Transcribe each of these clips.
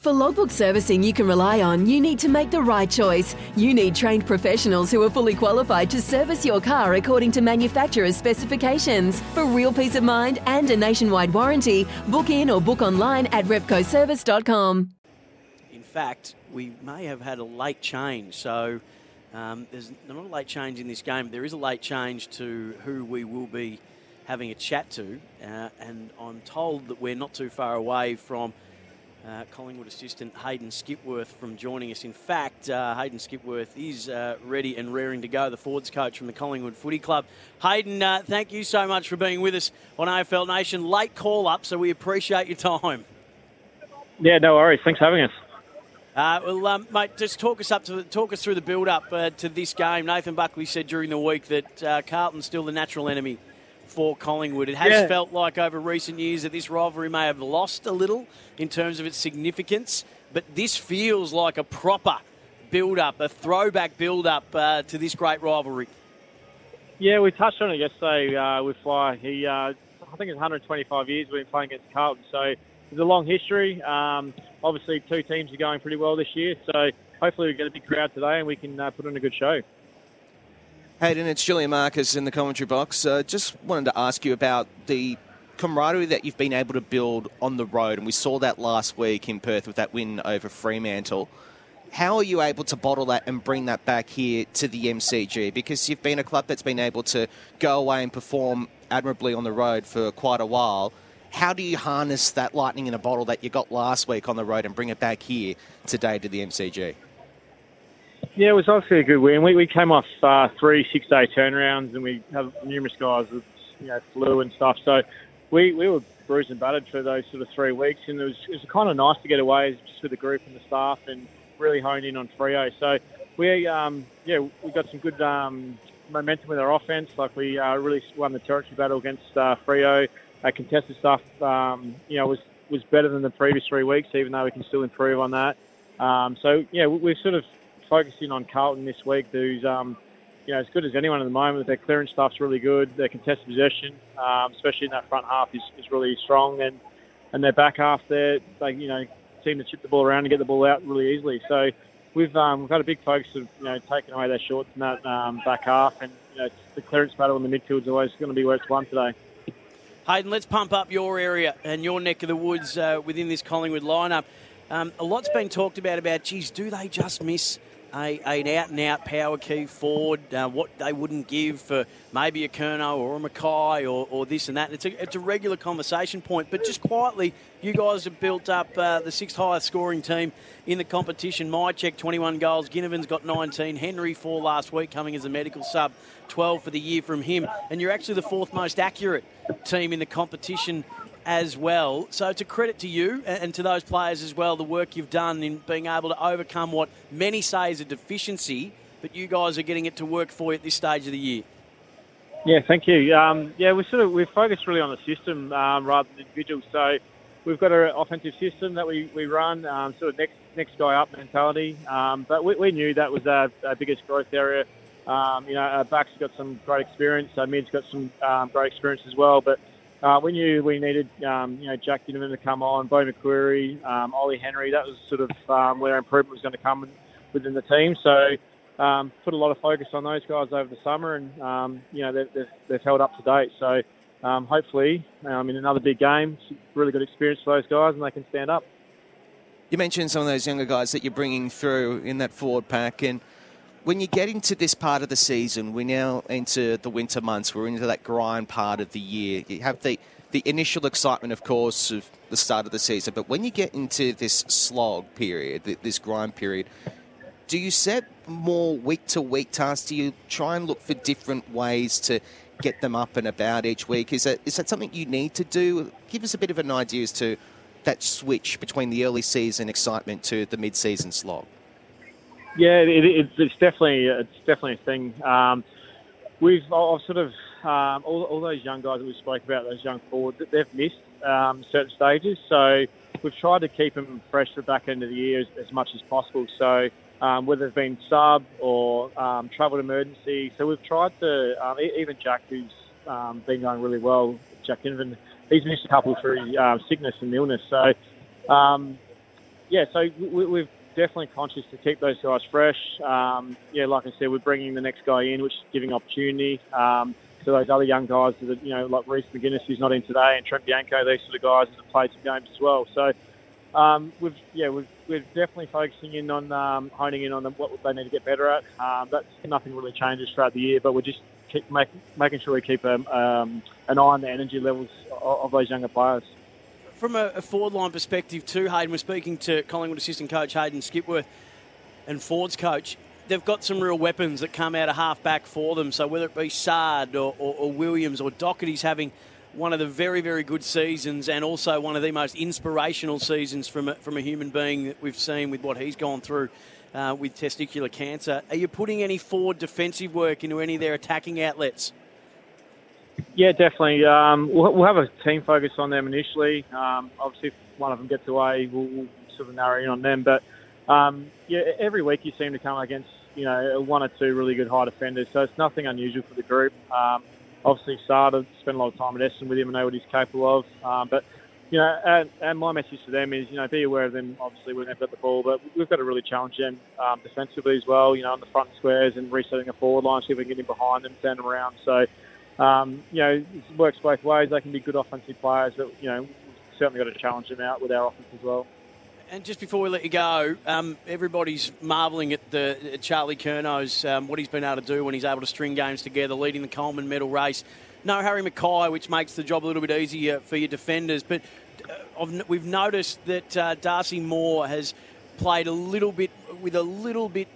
For logbook servicing you can rely on, you need to make the right choice. You need trained professionals who are fully qualified to service your car according to manufacturer's specifications. For real peace of mind and a nationwide warranty, book in or book online at repcoservice.com. In fact, we may have had a late change, so um, there's not a late change in this game. but There is a late change to who we will be having a chat to, uh, and I'm told that we're not too far away from uh, Collingwood assistant Hayden Skipworth from joining us. In fact, uh, Hayden Skipworth is uh, ready and raring to go, the Fords coach from the Collingwood Footy Club. Hayden, uh, thank you so much for being with us on AFL Nation. Late call up, so we appreciate your time. Yeah, no worries. Thanks for having us. Uh, well, um, mate, just talk us up to talk us through the build-up uh, to this game. Nathan Buckley said during the week that Carlton's still the natural enemy for Collingwood. It has yeah. felt like over recent years that this rivalry may have lost a little in terms of its significance, but this feels like a proper build up, a throwback build up uh, to this great rivalry. Yeah, we touched on it yesterday uh, with Fly. He, uh, I think it's 125 years we've been playing against Carlton, so it's a long history. Um, obviously, two teams are going pretty well this year, so hopefully we get a big crowd today and we can uh, put on a good show. Hayden, it's Julian Marcus in the commentary box. Uh, just wanted to ask you about the camaraderie that you've been able to build on the road, and we saw that last week in Perth with that win over Fremantle. How are you able to bottle that and bring that back here to the MCG? Because you've been a club that's been able to go away and perform admirably on the road for quite a while. How do you harness that lightning in a bottle that you got last week on the road and bring it back here today to the MCG? Yeah, it was obviously a good win. We, we came off uh, three six day turnarounds, and we have numerous guys with you know flu and stuff. So we, we were bruised and battered for those sort of three weeks, and it was it was kind of nice to get away just with the group and the staff and really hone in on Freo. So we um, yeah we got some good um, momentum with our offense. Like we uh, really won the territory battle against uh, Freo. Our contested stuff um, you know was was better than the previous three weeks, even though we can still improve on that. Um, so yeah, we, we've sort of focusing on Carlton this week, who's um, you know as good as anyone at the moment. Their clearance stuff's really good. Their contested possession, um, especially in that front half, is, is really strong, and and their back half, there they you know seem to chip the ball around and get the ball out really easily. So we've um, we've had a big focus of you know taking away their shorts in that um, back half, and you know the clearance battle in the midfield is always going to be where it's won today. Hayden, let's pump up your area and your neck of the woods uh, within this Collingwood lineup. Um, a lot's been talked about about, geez, do they just miss a, an out and out power key forward, uh, what they wouldn't give for maybe a Curnow or a McKay or, or this and that. It's a, it's a regular conversation point, but just quietly, you guys have built up uh, the sixth highest scoring team in the competition. My check, 21 goals. Ginnivan's got 19. Henry, four last week, coming as a medical sub, 12 for the year from him. And you're actually the fourth most accurate team in the competition as well. So it's a credit to you and to those players as well, the work you've done in being able to overcome what many say is a deficiency, but you guys are getting it to work for you at this stage of the year. Yeah, thank you. Um, yeah, we sort of we're focused really on the system um, rather than individuals. So we've got an offensive system that we, we run, um, sort of next next guy up mentality. Um, but we, we knew that was our, our biggest growth area. Um, you know, our backs got some great experience. Our mid's got some um, great experience as well. But uh, we knew we needed, um, you know, Jack Ginnivan to come on, Beau McCreery, um, Ollie Henry. That was sort of um, where improvement was going to come within the team. So um, put a lot of focus on those guys over the summer, and um, you know they've, they've, held up to date. So um, hopefully, um, in another big game, really good experience for those guys, and they can stand up. You mentioned some of those younger guys that you're bringing through in that forward pack, and when you get into this part of the season, we now into the winter months. We're into that grind part of the year. You have the the initial excitement, of course, of the start of the season. But when you get into this slog period, this grind period, do you set more week to week tasks? Do you try and look for different ways to get them up and about each week? Is that is that something you need to do? Give us a bit of an idea as to that switch between the early season excitement to the mid-season slog? Yeah, it, it, it's definitely it's definitely a thing. Um, we've I've sort of um, all, all those young guys that we spoke about, those young forwards, they've missed um, certain stages. So we've tried to keep them fresh for the back end of the year as, as much as possible. So um, whether it's been sub or um, travel emergency, so we've tried to um, even Jack, who's um, been going really well, Jack Ginnivan, he's missed a couple through uh, sickness and illness. So um, yeah, so we, we've definitely conscious to keep those guys fresh. Um, yeah, like I said, we're bringing the next guy in, which is giving opportunity um, to those other young guys that you know, like Reef McInnes, who's not in today, and Trent Bianco, these sort of guys that have played some games as well. So um, we've yeah, we've, we're definitely focusing in on um, honing in on them, what they need to get better at. Um, that's nothing really changes throughout the year, but we're just keep make, making sure we keep um, um, an eye on the energy levels of, of those younger players from a, a, forward line perspective too, Hayden, we're speaking to Collingwood assistant coach Hayden Skipworth and Ford's coach. They've got some real weapons that come out of half back for them. So whether it be Saad or, or, or Williams or Docherty's having one of the very, very good seasons and also one of the most inspirational seasons from a, from a human being that we've seen with what he's gone through uh, with testicular cancer. Are you putting any forward defensive work into any of their attacking outlets? Yeah, definitely. Um, we'll, we'll, have a team focus on them initially. Um, obviously, if one of them gets away, we'll, we'll sort of narrow in on them. But um, yeah, every week you seem to come against you know one or two really good high defenders, so it's nothing unusual for the group. Um, obviously, Sada spent a lot of time at Essendon with him and know what he's capable of. Um, but you know, and, and, my message to them is, you know, be aware of them. Obviously, when they've got the ball, but we've got to really challenge them um, defensively as well. You know, on the front squares and resetting a forward line, see if we can get in behind them, turn them around. So um, you know, it works both ways. They can be good offensive players, but, you know, certainly got to challenge them out with our offense as well. And just before we let you go, um, everybody's marvelling at the at Charlie Curnow's um, what he's been able to do when he's able to string games together, leading the Coleman Medal race. No Harry McKay, which makes the job a little bit easier for your defenders. But uh, we've noticed that uh, Darcy Moore has played a little bit with a little bit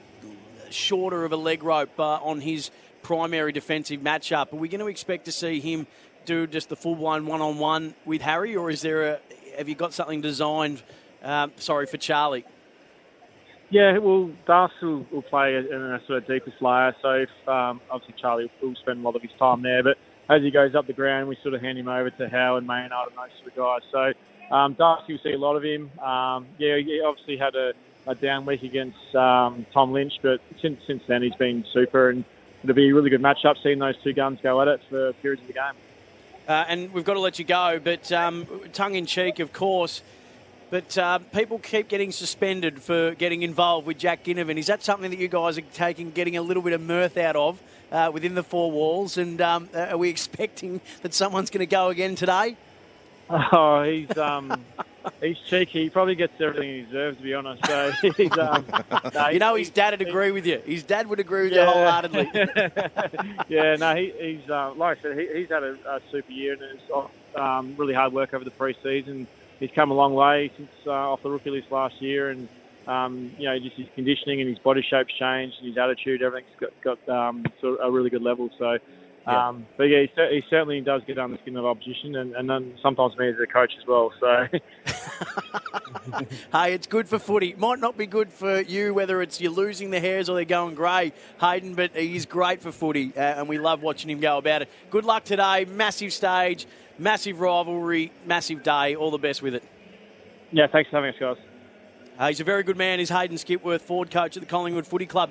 shorter of a leg rope uh, on his primary defensive matchup. Are we going to expect to see him do just the full blown one on one with Harry, or is there a have you got something designed? Um, sorry for Charlie. Yeah, well, Darcy will, will, play in a sort of deepest layer. So if, um, obviously Charlie will spend a lot of his time there, but as he goes up the ground, we sort of hand him over to Howe and Maynard and those sort of guys. So um, Darcy will see a lot of him. Um, yeah, he obviously had a, a down week against um, Tom Lynch, but since since then he's been super and it'll be a really good matchup seeing those two guns go at it for periods of the game. Uh, and we've got to let you go, but um, tongue in cheek, of course. But uh, people keep getting suspended for getting involved with Jack Ginnivan. Is that something that you guys are taking, getting a little bit of mirth out of uh, within the four walls? And um, are we expecting that someone's going to go again today? Oh, he's um, he's cheeky. He probably gets everything he deserves, to be honest. So he's, um, no, you know, his dad would agree with you. His dad would agree with yeah. you wholeheartedly. yeah, no, he, he's uh, like I said, he, he's had a, a, super year and it's um, really hard work over the pre-season. He's come a long way since uh, off the rookie list last year, and um, you know, just his conditioning and his body shape's changed, and his attitude, everything's got, got um, sort of a really good level. So. Yeah. Um, but yeah, he, he, certainly does get under the skin of opposition, and, and then sometimes me as a coach as well. So, hey, it's good for footy. Might not be good for you, whether it's you're losing the hairs or they're going grey, Hayden. But he's great for footy, uh, and we love watching him go about it. Good luck today. Massive stage, massive rivalry, massive day. All the best with it. Yeah, thanks for having us, guys. Uh, he's a very good man. He's Hayden Skipworth, Ford coach at the Collingwood Footy Club.